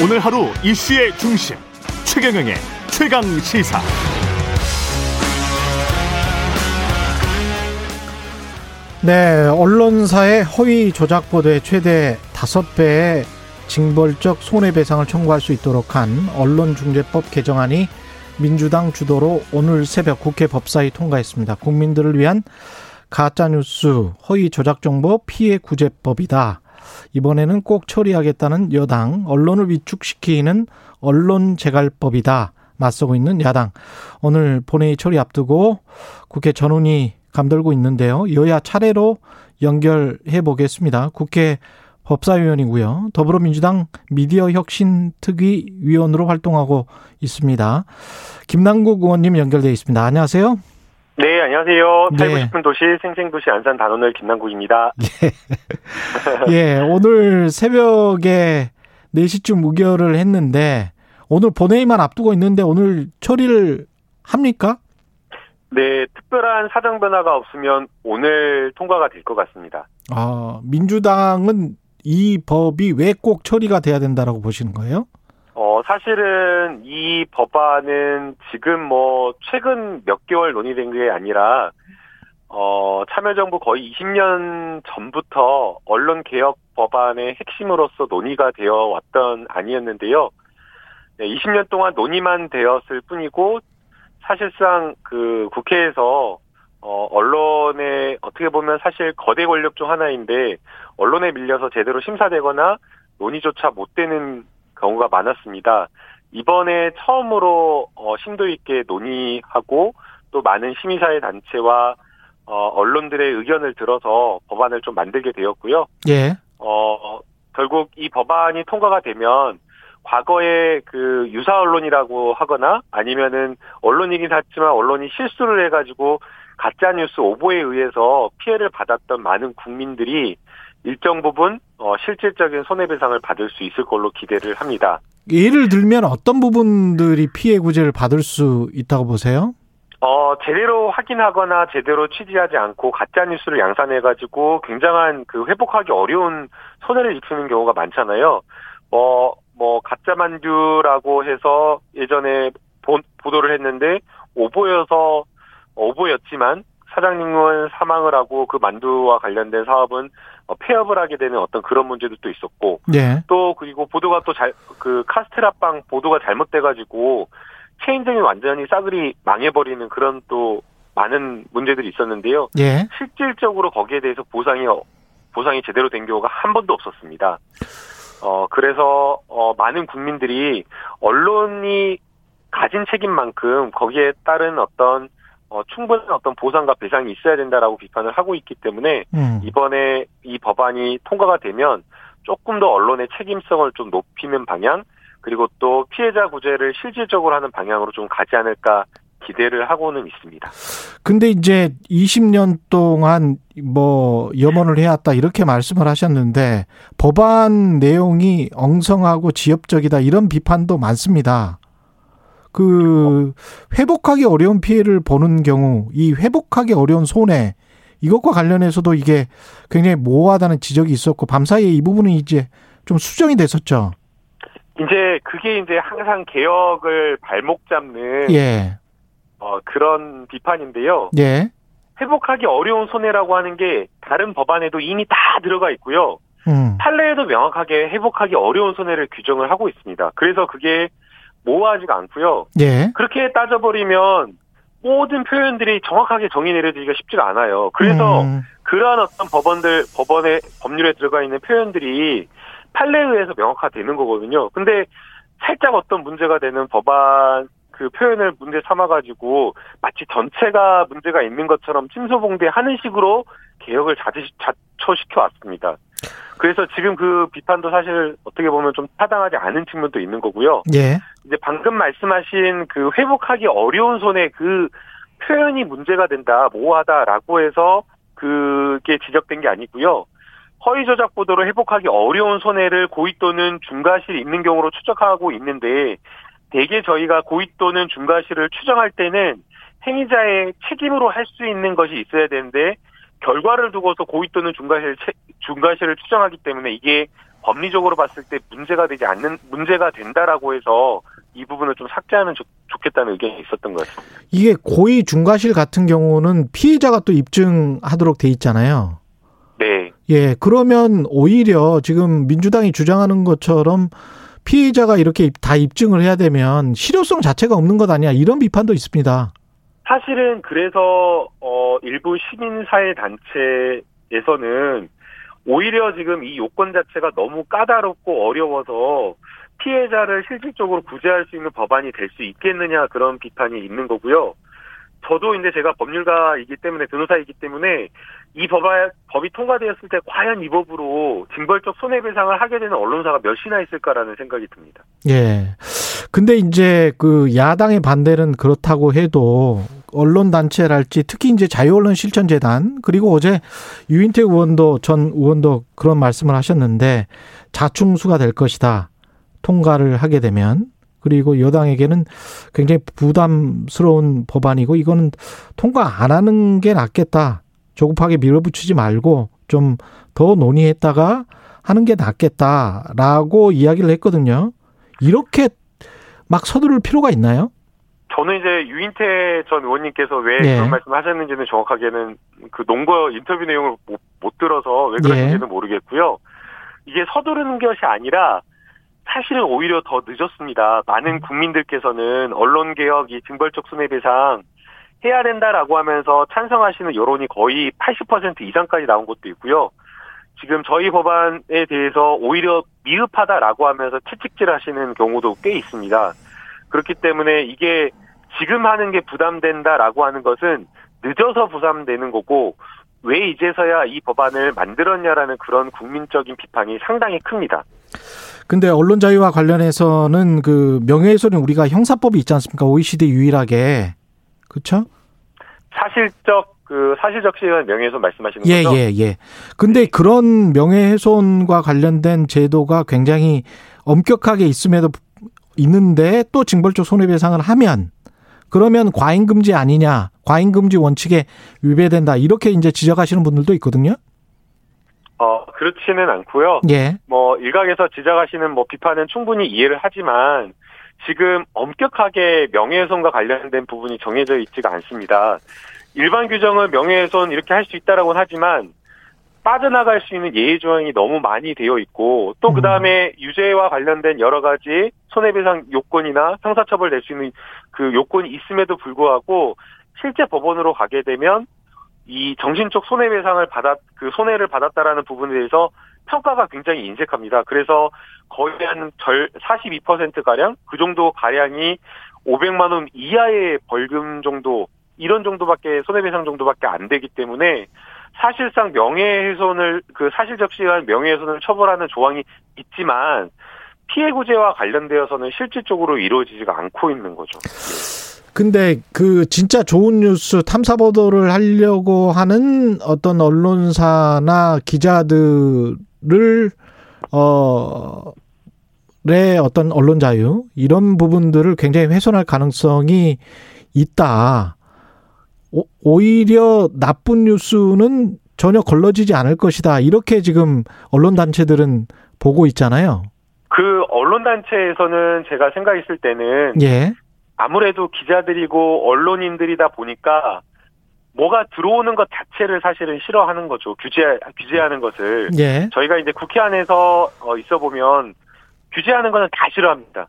오늘 하루 이슈의 중심 최경영의 최강 시사. 네, 언론사의 허위 조작 보도에 최대 5배의 징벌적 손해배상을 청구할 수 있도록 한 언론중재법 개정안이 민주당 주도로 오늘 새벽 국회 법사위 통과했습니다. 국민들을 위한 가짜뉴스, 허위 조작 정보 피해 구제법이다. 이번에는 꼭 처리하겠다는 여당, 언론을 위축시키는 언론 재갈법이다. 맞서고 있는 야당. 오늘 본회의 처리 앞두고 국회 전원이 감돌고 있는데요. 여야 차례로 연결해 보겠습니다. 국회 법사위원이고요. 더불어민주당 미디어 혁신 특위 위원으로 활동하고 있습니다. 김남국 의원님 연결돼 있습니다. 안녕하세요. 네, 안녕하세요. 살고 네. 싶은 도시 생생도시 안산 단원을 김남국입니다. 예. 예, 오늘 새벽에 4시쯤 무결을 했는데 오늘 본회의만 앞두고 있는데 오늘 처리를 합니까? 네, 특별한 사정 변화가 없으면 오늘 통과가 될 것 같습니다. 아, 민주당은 이 법이 왜 꼭 처리가 돼야 된다라고 보시는 거예요? 어, 사실은 이 법안은 지금 뭐 최근 몇 개월 논의된 게 아니라 어, 참여정부 거의 20년 전부터 언론개혁 법안의 핵심으로서 논의가 되어 왔던 아니었는데요. 네, 20년 동안 논의만 되었을 뿐이고 사실상 그 국회에서 어, 언론의 어떻게 보면 사실 거대 권력 중 하나인데 언론에 밀려서 제대로 심사되거나 논의조차 못 되는 경우가 많았습니다. 이번에 처음으로 어, 심도 있게 논의하고 또 많은 시민사회 단체와 어, 언론들의 의견을 들어서 법안을 좀 만들게 되었고요. 예. 어, 결국 이 법안이 통과가 되면 과거에 그 유사 언론이라고 하거나 아니면은 언론이긴 하지만 언론이 실수를 해가지고 가짜 뉴스 오보에 의해서 피해를 받았던 많은 국민들이 일정 부분 어, 실질적인 손해배상을 받을 수 있을 걸로 기대를 합니다. 예를 들면 어떤 부분들이 피해 구제를 받을 수 있다고 보세요? 어, 제대로 확인하거나 제대로 취지하지 않고 가짜 뉴스를 양산해 가지고 굉장한 그 회복하기 어려운 손해를 입히는 경우가 많잖아요. 뭐, 뭐 가짜 만두라고 해서 예전에 보, 보도를 했는데 오보여서 오보였지만 사장님은 사망을 하고 그 만두와 관련된 사업은 어, 폐업을 하게 되는 어떤 그런 문제도 또 있었고 네. 또 그리고 보도가 또 잘 그 카스테라빵 보도가 잘못돼 가지고 체인점이 완전히 싸그리 망해버리는 그런 또 많은 문제들이 있었는데요. 예. 실질적으로 거기에 대해서 보상이 보상이 제대로 된 경우가 한 번도 없었습니다. 어 그래서 어 많은 국민들이 언론이 가진 책임만큼 거기에 따른 어떤 어, 충분한 어떤 보상과 배상이 있어야 된다라고 비판을 하고 있기 때문에 음. 이번에 이 법안이 통과가 되면 조금 더 언론의 책임성을 좀 높이는 방향 그리고 또 피해자 구제를 실질적으로 하는 방향으로 좀 가지 않을까 기대를 하고는 있습니다. 근데 이제 20년 동안 뭐 염원을 해왔다 이렇게 말씀을 하셨는데 법안 내용이 엉성하고 지엽적이다 이런 비판도 많습니다. 그 회복하기 어려운 피해를 보는 경우 이 회복하기 어려운 손해 이것과 관련해서도 이게 굉장히 모호하다는 지적이 있었고 밤사이에 이 부분은 이제 좀 수정이 됐었죠. 이제 그게 이제 항상 개혁을 발목 잡는 예. 어, 그런 비판인데요. 예. 회복하기 어려운 손해라고 하는 게 다른 법안에도 이미 다 들어가 있고요. 음. 판례에도 명확하게 회복하기 어려운 손해를 규정을 하고 있습니다. 그래서 그게 모호하지가 않고요. 예. 그렇게 따져버리면 모든 표현들이 정확하게 정의 내려지기가 쉽지가 않아요. 그래서 음. 그러한 어떤 법원들 법원의 법률에 들어가 있는 표현들이 판례에 의해서 명확화되는 거거든요. 근데 살짝 어떤 문제가 되는 법안 그 표현을 문제 삼아가지고 마치 전체가 문제가 있는 것처럼 침소봉대하는 식으로 개혁을 자초시켜 왔습니다. 그래서 지금 그 비판도 사실 어떻게 보면 좀 타당하지 않은 측면도 있는 거고요. 예. 이제 방금 말씀하신 그 회복하기 어려운 손해 그 표현이 문제가 된다, 모호하다라고 해서 그게 지적된 게 아니고요. 허위 조작 보도로 회복하기 어려운 손해를 고의 또는 중과실 있는 경우로 추적하고 있는데 대개 저희가 고의 또는 중과실을 추정할 때는 행위자의 책임으로 할 수 있는 것이 있어야 되는데 결과를 두고서 고의 또는 중과실 중과실을 추정하기 때문에 이게 법리적으로 봤을 때 문제가 되지 않는 문제가 된다라고 해서 이 부분을 좀 삭제하면 좋, 좋겠다는 의견이 있었던 것 같습니다. 이게 고의 중과실 같은 경우는 피해자가 또 입증하도록 돼 있잖아요. 네. 예, 그러면 오히려 지금 민주당이 주장하는 것처럼 피해자가 이렇게 다 입증을 해야 되면 실효성 자체가 없는 것 아니야 이런 비판도 있습니다. 사실은 그래서 어 일부 시민사회 단체에서는 오히려 지금 이 요건 자체가 너무 까다롭고 어려워서 피해자를 실질적으로 구제할 수 있는 법안이 될 수 있겠느냐 그런 비판이 있는 거고요. 저도 이제 제가 법률가이기 때문에 변호사이기 때문에 이 법안, 법이 통과되었을 때 과연 이 법으로 징벌적 손해배상을 하게 되는 언론사가 몇이나 있을까라는 생각이 듭니다. 예. 근데 이제 그 야당의 반대는 그렇다고 해도 언론단체랄지 특히 이제 자유언론 실천재단 그리고 어제 유인태 의원도 전 의원도 그런 말씀을 하셨는데 자충수가 될 것이다. 통과를 하게 되면 그리고 여당에게는 굉장히 부담스러운 법안이고 이거는 통과 안 하는 게 낫겠다. 조급하게 밀어붙이지 말고 좀 더 논의했다가 하는 게 낫겠다라고 이야기를 했거든요. 이렇게 막 서두를 필요가 있나요? 저는 이제 유인태 전 의원님께서 왜 네. 그런 말씀을 하셨는지는 정확하게는 그 농거 인터뷰 내용을 못, 못 들어서 왜 그런지는 예. 모르겠고요. 이게 서두르는 것이 아니라 사실은 오히려 더 늦었습니다. 많은 국민들께서는 언론개혁, 이 징벌적 손해배상 해야 된다라고 하면서 찬성하시는 여론이 거의 80% 이상까지 나온 것도 있고요. 지금 저희 법안에 대해서 오히려 미흡하다라고 하면서 채찍질 하시는 경우도 꽤 있습니다. 그렇기 때문에 이게 지금 하는 게 부담된다라고 하는 것은 늦어서 부담되는 거고 왜 이제서야 이 법안을 만들었냐라는 그런 국민적인 비판이 상당히 큽니다. 근데 언론 자유와 관련해서는 그 명예훼손이 우리가 형사법이 있지 않습니까? OECD 유일하게. 그렇죠? 사실적 그 사실적 시간 명예훼손 말씀하시는 예, 거죠? 예, 예. 근데 그런 명예훼손과 관련된 제도가 굉장히 엄격하게 있음에도 있는데 또 징벌적 손해배상을 하면 그러면 과잉금지 아니냐, 과잉금지 원칙에 위배된다 이렇게 이제 지적하시는 분들도 있거든요. 어 그렇지는 않고요. 예, 뭐 일각에서 지적하시는 뭐 비판은 충분히 이해를 하지만 지금 엄격하게 명예훼손과 관련된 부분이 정해져 있지가 않습니다. 일반 규정은 명예훼손 이렇게 할 수 있다라고는 하지만 빠져나갈 수 있는 예외 조항이 너무 많이 되어 있고 또 음. 그다음에 유죄와 관련된 여러 가지 손해배상 요건이나 형사처벌 낼 수 있는 그 요건이 있음에도 불구하고 실제 법원으로 가게 되면 이 정신적 손해배상을 받았 그 손해를 받았다라는 부분에 대해서 평가가 굉장히 인색합니다. 그래서 거의 한 절 42% 가량 그 정도 가량이 500만 원 이하의 벌금 정도 이런 정도밖에 손해배상 정도밖에 안 되기 때문에 사실상 명예훼손을 그 사실 적 시간 명예훼손을 처벌하는 조항이 있지만 피해 구제와 관련되어서는 실질적으로 이루어지지가 않고 있는 거죠. 근데 그 진짜 좋은 뉴스 탐사 보도를 하려고 하는 어떤 언론사나 기자들을 어, 의 어떤 언론 자유 이런 부분들을 굉장히 훼손할 가능성이 있다. 오, 오히려 나쁜 뉴스는 전혀 걸러지지 않을 것이다. 이렇게 지금 언론 단체들은 보고 있잖아요. 그 언론 단체에서는 제가 생각했을 때는 예. 아무래도 기자들이고 언론인들이다 보니까 뭐가 들어오는 것 자체를 사실은 싫어하는 거죠. 규제 규제하는 것을 예. 저희가 이제 국회 안에서 어, 있어 보면 규제하는 거는 다 싫어합니다.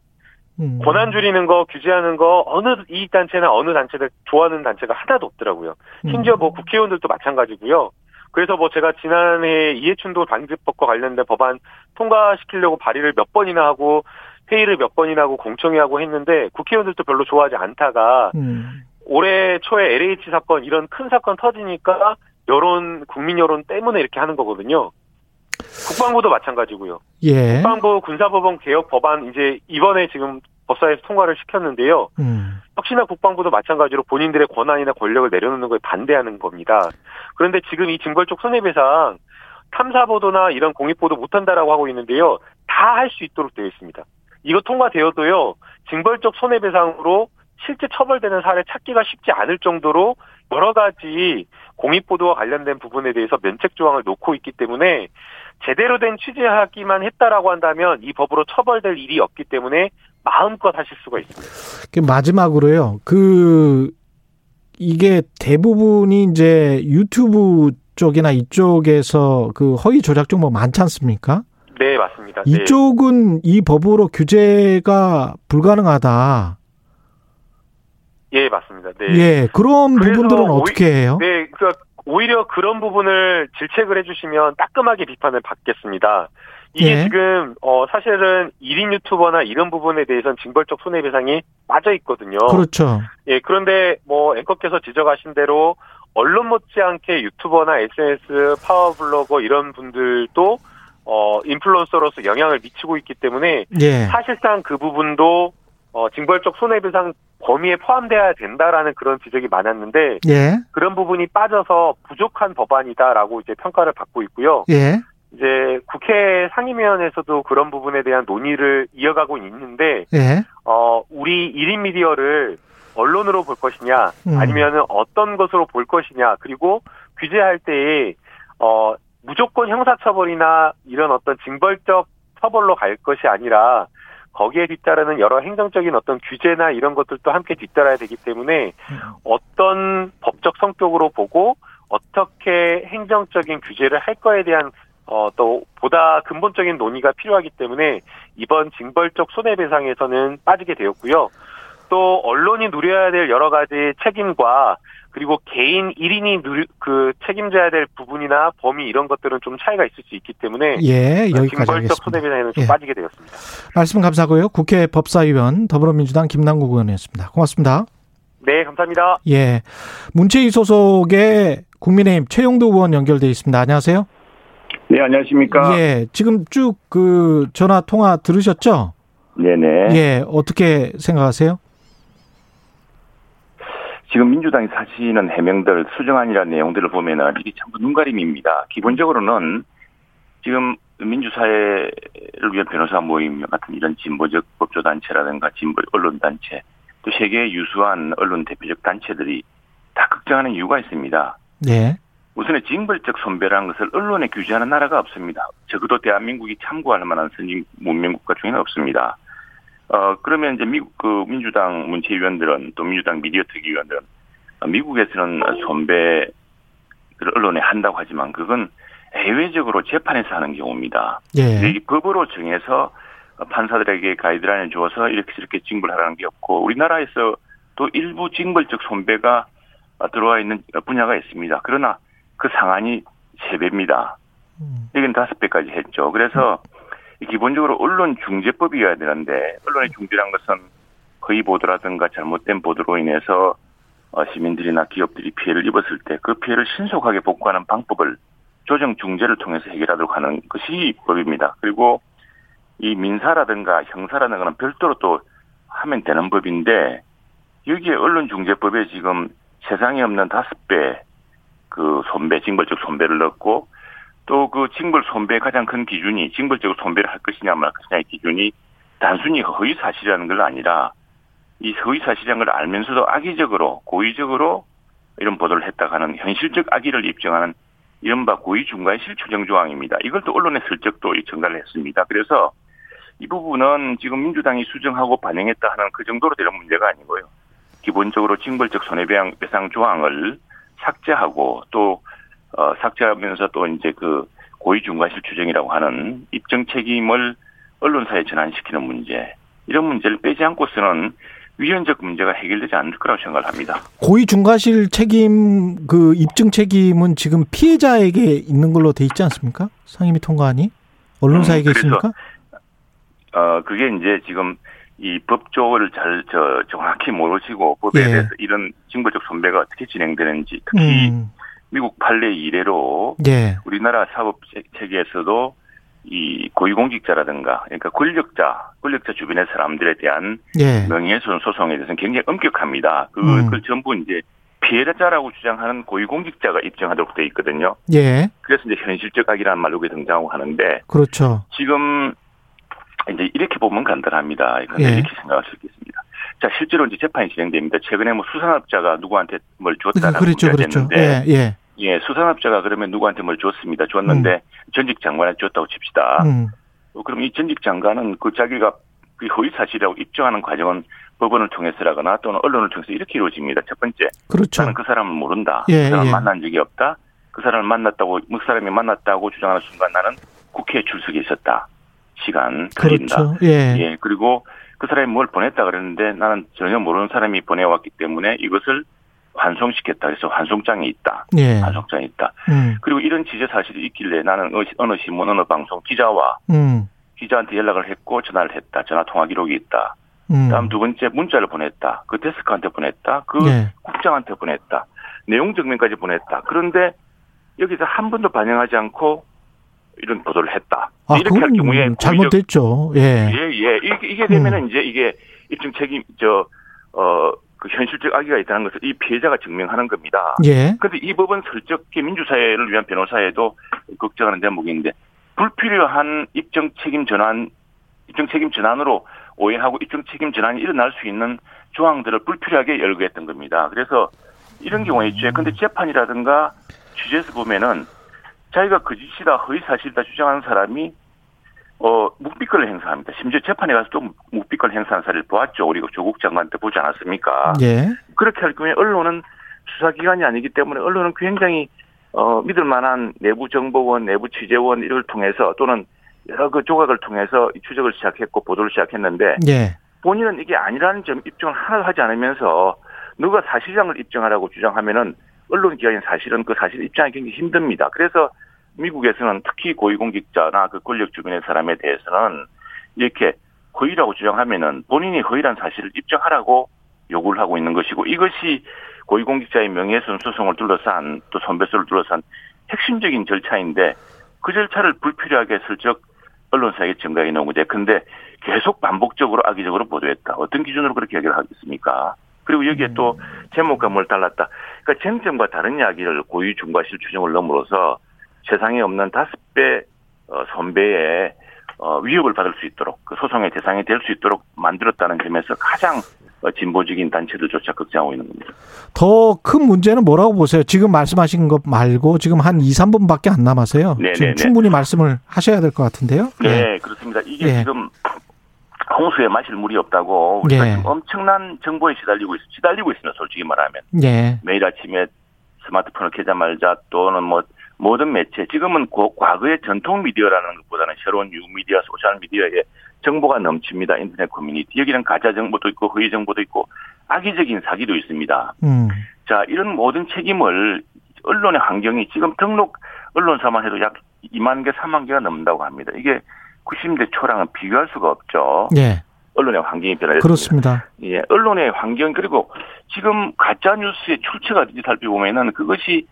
음. 권한 줄이는 거, 규제하는 거 어느 이익 단체나 어느 단체들 좋아하는 단체가 하나도 없더라고요. 심지어 뭐 국회의원들도 마찬가지고요. 그래서 뭐 제가 지난해 이해충돌 방지법과 관련된 법안 통과시키려고 발의를 몇 번이나 하고 회의를 몇 번이나 하고 공청회하고 했는데 국회의원들도 별로 좋아하지 않다가 음. 올해 초에 LH 사건 이런 큰 사건 터지니까 여론 국민 여론 때문에 이렇게 하는 거거든요. 국방부도 마찬가지고요. 예. 국방부 군사법원 개혁 법안 이제 이번에 지금 법사에서 통과를 시켰는데요. 음. 역시나 국방부도 마찬가지로 본인들의 권한이나 권력을 내려놓는 거에 반대하는 겁니다. 그런데 지금 이 징벌적 손해배상 탐사보도나 이런 공익보도 못한다라고 하고 있는데요. 다 할 수 있도록 되어 있습니다. 이거 통과되어도요. 징벌적 손해배상으로 실제 처벌되는 사례 찾기가 쉽지 않을 정도로 여러 가지 공익 보도와 관련된 부분에 대해서 면책 조항을 놓고 있기 때문에 제대로 된 취재하기만 했다라고 한다면 이 법으로 처벌될 일이 없기 때문에 마음껏 하실 수가 있습니다. 마지막으로요. 그 이게 대부분이 이제 유튜브 쪽이나 이쪽에서 그 허위 조작 정보 많지 않습니까? 네, 맞습니다. 이쪽은 네. 이 법으로 규제가 불가능하다. 예, 맞습니다. 네. 예, 그런 부분들은 어떻게 해요? 네, 그러니까 오히려 그런 부분을 질책을 해주시면 따끔하게 비판을 받겠습니다. 이게 예. 지금 어 사실은 1인 유튜버나 이런 부분에 대해서는 징벌적 손해배상이 빠져 있거든요. 그렇죠. 예, 그런데 뭐 앵커께서 지적하신 대로 언론 못지않게 유튜버나 SNS 파워블로거 이런 분들도 어 인플루언서로서 영향을 미치고 있기 때문에 예. 사실상 그 부분도 어 징벌적 손해배상 범위에 포함돼야 된다라는 그런 지적이 많았는데 예. 그런 부분이 빠져서 부족한 법안이다라고 이제 평가를 받고 있고요. 예. 이제 국회 상임위원회에서도 그런 부분에 대한 논의를 이어가고 있는데 예. 어 우리 1인 미디어를 언론으로 볼 것이냐 음. 아니면은 어떤 것으로 볼 것이냐 그리고 규제할 때에 어 무조건 형사처벌이나 이런 어떤 징벌적 처벌로 갈 것이 아니라 거기에 뒤따르는 여러 행정적인 어떤 규제나 이런 것들도 함께 뒤따라야 되기 때문에 어떤 법적 성격으로 보고 어떻게 행정적인 규제를 할 거에 대한 어, 또 보다 근본적인 논의가 필요하기 때문에 이번 징벌적 손해배상에서는 빠지게 되었고요. 또 언론이 누려야 될 여러 가지 책임과 그리고 개인 1인이 누리, 그 책임져야 될 부분이나 범위 이런 것들은 좀 차이가 있을 수 있기 때문에 예, 여기까지 징벌적 손해배상에는 좀 예. 빠지게 되었습니다. 말씀 감사하고요. 국회 법사위원 더불어민주당 김남국 의원이었습니다. 고맙습니다. 네, 감사합니다. 예. 문체위 소속의 국민의힘 최용도 의원 연결돼 있습니다. 안녕하세요. 네, 안녕하십니까? 예. 지금 쭉 그 전화 통화 들으셨죠? 네네. 예. 어떻게 생각하세요? 지금 민주당이 사실은 해명들 수정안이라는 내용들을 보면은 이게 전부 눈가림입니다. 기본적으로는 지금 민주사회를 위한 변호사 모임 같은 이런 진보적 법조단체라든가 진보 언론단체 또 세계 유수한 언론 대표적 단체들이 다 걱정하는 이유가 있습니다. 네. 우선은 징벌적 손배라는 것을 언론에 규제하는 나라가 없습니다. 적어도 대한민국이 참고할 만한 선진 문명국가 중에는 없습니다. 어, 그러면 이제 미국 그 민주당 문체위원들은 또 민주당 미디어 특위위원들은 미국에서는 선배를 언론에 한다고 하지만 그건 해외적으로 재판에서 하는 경우입니다. 예. 이 법으로 정해서 판사들에게 가이드라인을 주어서 이렇게 이렇게 징벌 하라는 게 없고 우리나라에서 또 일부 징벌적 손배가 들어와 있는 분야가 있습니다. 그러나 그 상한이 3배입니다. 음. 여기는 5배까지 했죠. 그래서 기본적으로 언론 중재법이어야 되는데 언론의 중재란 것은 거의 보도라든가 잘못된 보도로 인해서 어, 시민들이나 기업들이 피해를 입었을 때 그 피해를 신속하게 복구하는 방법을 조정 중재를 통해서 해결하도록 하는 것이 법입니다. 그리고 이 민사라든가 형사라든가는 별도로 또 하면 되는 법인데 여기에 언론중재법에 지금 세상에 없는 다섯 배 그 손배, 징벌적 손배를 넣고 또 그 징벌 손배의 가장 큰 기준이 징벌적으로 손배를 할 것이냐 말 것이냐의 기준이 단순히 허위 사실이라는 걸 아니라 이 허위 사실이라는 걸 알면서도 악의적으로 고의적으로 이런 보도를 했다 하는 현실적 악의를 입증하는 이른바 고의 중과의 실추정 조항입니다. 이걸 또 언론에 슬쩍 또 전달을 했습니다. 그래서 이 부분은 지금 민주당이 수정하고 반영했다 하는 그 정도로 되는 문제가 아니고요. 기본적으로 징벌적 손해배상 조항을 삭제하고 또 어, 삭제하면서 또 이제 그 고의 중과실 추정이라고 하는 입증 책임을 언론사에 전환시키는 문제 이런 문제를 빼지 않고서는 위헌적 문제가 해결되지 않을 거라고 생각을 합니다. 고의 중과실 책임 그 입증 책임은 지금 피해자에게 있는 걸로 돼 있지 않습니까? 상임위 통과안이 언론사에게 음, 있습니까? 어 그게 이제 지금 이 법조를 잘 저 정확히 모르시고 법에 예. 대해서 이런 징벌적 손배가 어떻게 진행되는지 특히 음. 미국 판례 이래로 예. 우리나라 사법 체계에서도 이 고위공직자라든가 그러니까 권력자, 권력자 주변의 사람들에 대한 예. 명예훼손 소송에 대해서는 굉장히 엄격합니다. 그, 음. 그걸 전부 이제 피해자라고 주장하는 고위공직자가 입증하도록 돼 있거든요. 예. 그래서 이제 현실적 악이라는 말로 등장하고 하는데 그렇죠. 지금 이제 이렇게 보면 간단합니다. 예. 이렇게 생각할 수 있겠습니다. 자 실제로 이제 재판이 진행됩니다. 최근에 뭐 수산업자가 누구한테 뭘 줬다는 그렇죠, 문제가 그렇죠. 됐는데 예, 예. 예, 수산업자가 그러면 누구한테 뭘 줬습니다. 줬는데 전직 장관한테 줬다고 칩시다. 음. 어, 그럼 이 전직 장관은 그 자기가 그 허위 사실이라고 입증하는 과정은 법원을 통해서라거나 또는 언론을 통해서 이렇게 이루어집니다. 첫 번째, 그렇죠. 나는 그 사람을 모른다. 예, 그 사람 을 예. 만난 적이 없다. 그 사람을 만났다고, 그 사람이 만났다고 주장하는 순간 나는 국회에 출석해 있었다. 시간. 그렇죠. 예. 예, 그리고 그 사람이 뭘 보냈다 그랬는데 나는 전혀 모르는 사람이 보내왔기 때문에 이것을 환송시켰다. 그래서 환송장이 있다. 예. 환송장이 있다. 음. 그리고 이런 취재 사실이 있길래 나는 어느 신문, 어느 방송 기자와 음. 기자한테 연락을 했고 전화를 했다. 전화 통화 기록이 있다. 음. 다음 두 번째 문자를 보냈다. 그 데스크한테 보냈다. 그 예. 국장한테 보냈다. 내용 증명까지 보냈다. 그런데 여기서 한 번도 반영하지 않고 이런 보도를 했다. 아, 이렇게 할 경우에 고의적- 잘못됐죠. 예. 예, 예. 이게, 이게 되면은 이제 이게 입증 책임, 저, 어, 그 현실적 악의가 있다는 것을 이 피해자가 증명하는 겁니다. 예. 근데 이 법은 설적히 민주사회를 위한 변호사에도 걱정하는 대목인데 불필요한 입증 책임 전환, 입증 책임 전환으로 오해하고 입증 책임 전환이 일어날 수 있는 조항들을 불필요하게 열거했던 겁니다. 그래서 이런 경우에 있죠. 근데 재판이라든가 취재에서 보면은 자기가 거짓이다, 허위 사실이다 주장하는 사람이 어, 묵비권을 행사합니다. 심지어 재판에 가서 또 묵비권 행사하는 사례를 보았죠. 우리가 조국 장관 때 보지 않았습니까? 예. 그렇게 할 경우에 언론은 수사기관이 아니기 때문에 언론은 굉장히 어, 믿을 만한 내부 정보원, 내부 취재원 이를 통해서 또는 여러 그 조각을 통해서 이 추적을 시작했고 보도를 시작했는데 예. 본인은 이게 아니라는 점 입증을 하나도 하지 않으면서 누가 사실상을 입증하라고 주장하면은 언론 기관이 사실은 그 사실을 입증하기 굉장히 힘듭니다. 그래서 미국에서는 특히 고위공직자나 그 권력 주변의 사람에 대해서는 이렇게 허위라고 주장하면은 본인이 허위란 사실을 입증하라고 요구를 하고 있는 것이고 이것이 고위공직자의 명예훼손 소송을 둘러싼 또 손배소를 둘러싼 핵심적인 절차인데 그 절차를 불필요하게 슬쩍 언론사에게 증가해 놓은 거죠. 근데 계속 반복적으로 악의적으로 보도했다. 어떤 기준으로 그렇게 얘기를 하겠습니까? 그리고 여기에 또 제목과 뭘 달랐다. 그러니까 쟁점과 다른 이야기를 고의 중과실 규정을 넘으로써 세상에 없는 다섯 배 어, 선배의 어, 위협을 받을 수 있도록 그 소송의 대상이 될 수 있도록 만들었다는 점에서 가장 어, 진보적인 단체들조차 걱정하고 있는 겁니다. 더 큰 문제는 뭐라고 보세요? 지금 말씀하신 것 말고 지금 한 2, 3분밖에 안 남았어요. 네네네. 지금 충분히 말씀을 하셔야 될 것 같은데요. 네, 그렇습니다. 이게 예. 지금 홍수에 마실 물이 없다고 우리가 예. 지금 엄청난 정보에 시달리고 있, 시달리고 있습니다. 솔직히 말하면 예. 매일 아침에 스마트폰을 켜자마자 또는 뭐 모든 매체 지금은 고- 과거의 전통 미디어라는 것보다는 새로운 뉴 미디어, 소셜 미디어에 정보가 넘칩니다. 인터넷 커뮤니티 여기는 가짜 정보도 있고 허위 정보도 있고 악의적인 사기도 있습니다. 음. 자, 이런 모든 책임을 언론의 환경이 지금 등록 언론사만 해도 약 2만 개, 3만 개가 넘는다고 합니다. 이게 90대 초랑은 비교할 수가 없죠. 예. 언론의 환경이 변화했습니다. 그렇습니다. 예, 언론의 환경 그리고 지금 가짜 뉴스의 출처가 어딘지 살펴보면은 그것이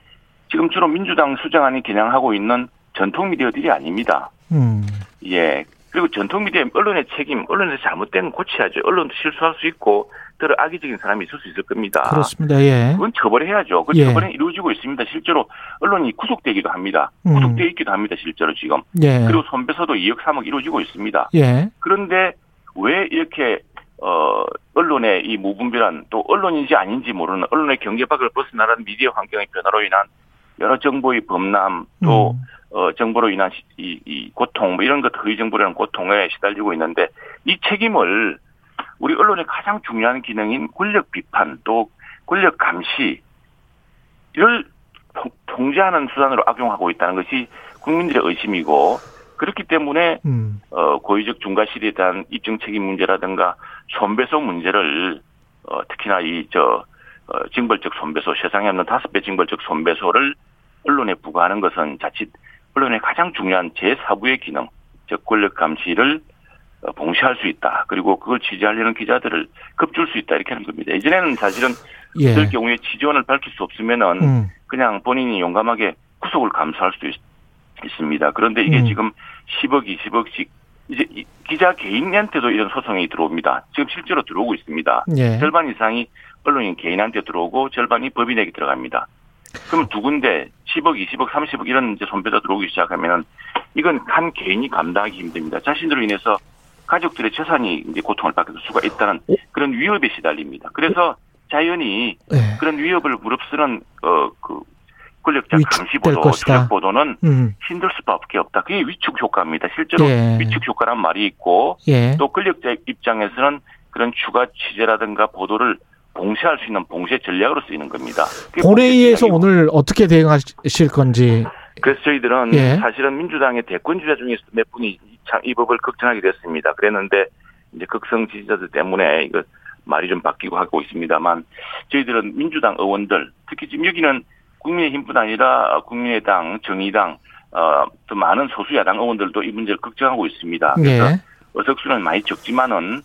지금 주로 민주당 수장안이 겨냥하고 있는 전통 미디어들이 아닙니다. 음. 예. 그리고 전통 미디어 언론의 책임, 언론에서 잘못된 건 고쳐야죠. 언론도 실수할 수 있고 때로 악의적인 사람이 있을 수 있을 겁니다. 그렇습니다. 예. 그건 처벌해야죠. 그 예. 처벌은 이루어지고 있습니다. 실제로 언론이 구속되기도 합니다. 음. 구속돼 있기도 합니다. 실제로 지금. 예. 그리고 손배소도 2억 3억 이루어지고 있습니다. 예. 그런데 왜 이렇게 어 언론의 이 무분별한 또 언론인지 아닌지 모르는 언론의 경계박을 벗어나는 미디어 환경의 변화로 인한 여러 정보의 범람 또 음. 어, 정보로 인한 시- 이, 이 고통, 뭐 이런 것, 허위 정보라는 고통에 시달리고 있는데, 이 책임을 우리 언론의 가장 중요한 기능인 권력 비판, 또 권력 감시, 이를 통- 통제하는 수단으로 악용하고 있다는 것이 국민들의 의심이고, 그렇기 때문에, 음. 어, 고의적 중과실에 대한 입증 책임 문제라든가, 손배소 문제를, 어, 특히나 이, 저, 어, 징벌적 손배소, 세상에 없는 다섯 배 징벌적 손배소를 언론에 부과하는 것은 자칫 언론의 가장 중요한 제4부의 기능, 즉 권력 감시를 어, 봉쇄할 수 있다. 그리고 그걸 취재하려는 기자들을 급줄 수 있다. 이렇게 하는 겁니다. 예전에는 사실은 예. 그럴 경우에 취재원을 밝힐 수 없으면은 음. 그냥 본인이 용감하게 구속을 감수할 수도 있, 습니다 그런데 이게 음. 지금 10억, 20억씩 이제 이 기자 개인한테도 이런 소송이 들어옵니다. 지금 실제로 들어오고 있습니다. 예. 절반 이상이 언론인 개인한테 들어오고 절반이 법인에게 들어갑니다. 그럼 두 군데 10억, 20억, 30억 이런 이제 손배가 들어오기 시작하면은 이건 한 개인이 감당하기 힘듭니다. 자신으로 인해서 가족들의 재산이 이제 고통을 받게 될 수가 있다는 오. 그런 위협에 시달립니다. 그래서 자연히 예. 그런 위협을 무릅쓰는 어그 권력자 감시 보도, 추적 보도는 음. 힘들 수밖에 없다. 그게 위축 효과입니다. 실제로 예. 위축 효과란 말이 있고 예. 또 권력자 입장에서는 그런 추가 취재라든가 보도를 봉쇄할 수 있는 봉쇄 전략으로 쓰이는 겁니다. 본회의에서 오늘 어떻게 대응하실 건지. 그래서 저희들은 예. 사실은 민주당의 대권 주자 중에서 몇 분이 이 법을 걱정하게 됐습니다. 그랬는데 이제 극성 지지자들 때문에 이거 말이 좀 바뀌고 하고 있습니다만 저희들은 민주당 의원들 특히 지금 여기는 국민의힘뿐 아니라 국민의당, 정의당 어, 또 많은 소수 야당 의원들도 이 문제를 걱정하고 있습니다. 그래서 예. 의석수는 많이 적지만은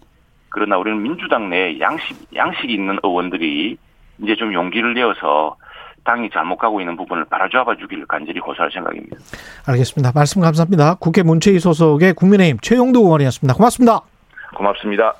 그러나 우리는 민주당 내에 양식 양식이 있는 의원들이 이제 좀 용기를 내어서 당이 잘못 가고 있는 부분을 바라잡아 주기를 간절히 고소할 생각입니다. 알겠습니다. 말씀 감사합니다. 국회 문체위 소속의 국민의힘 최용도 의원이었습니다. 고맙습니다. 고맙습니다.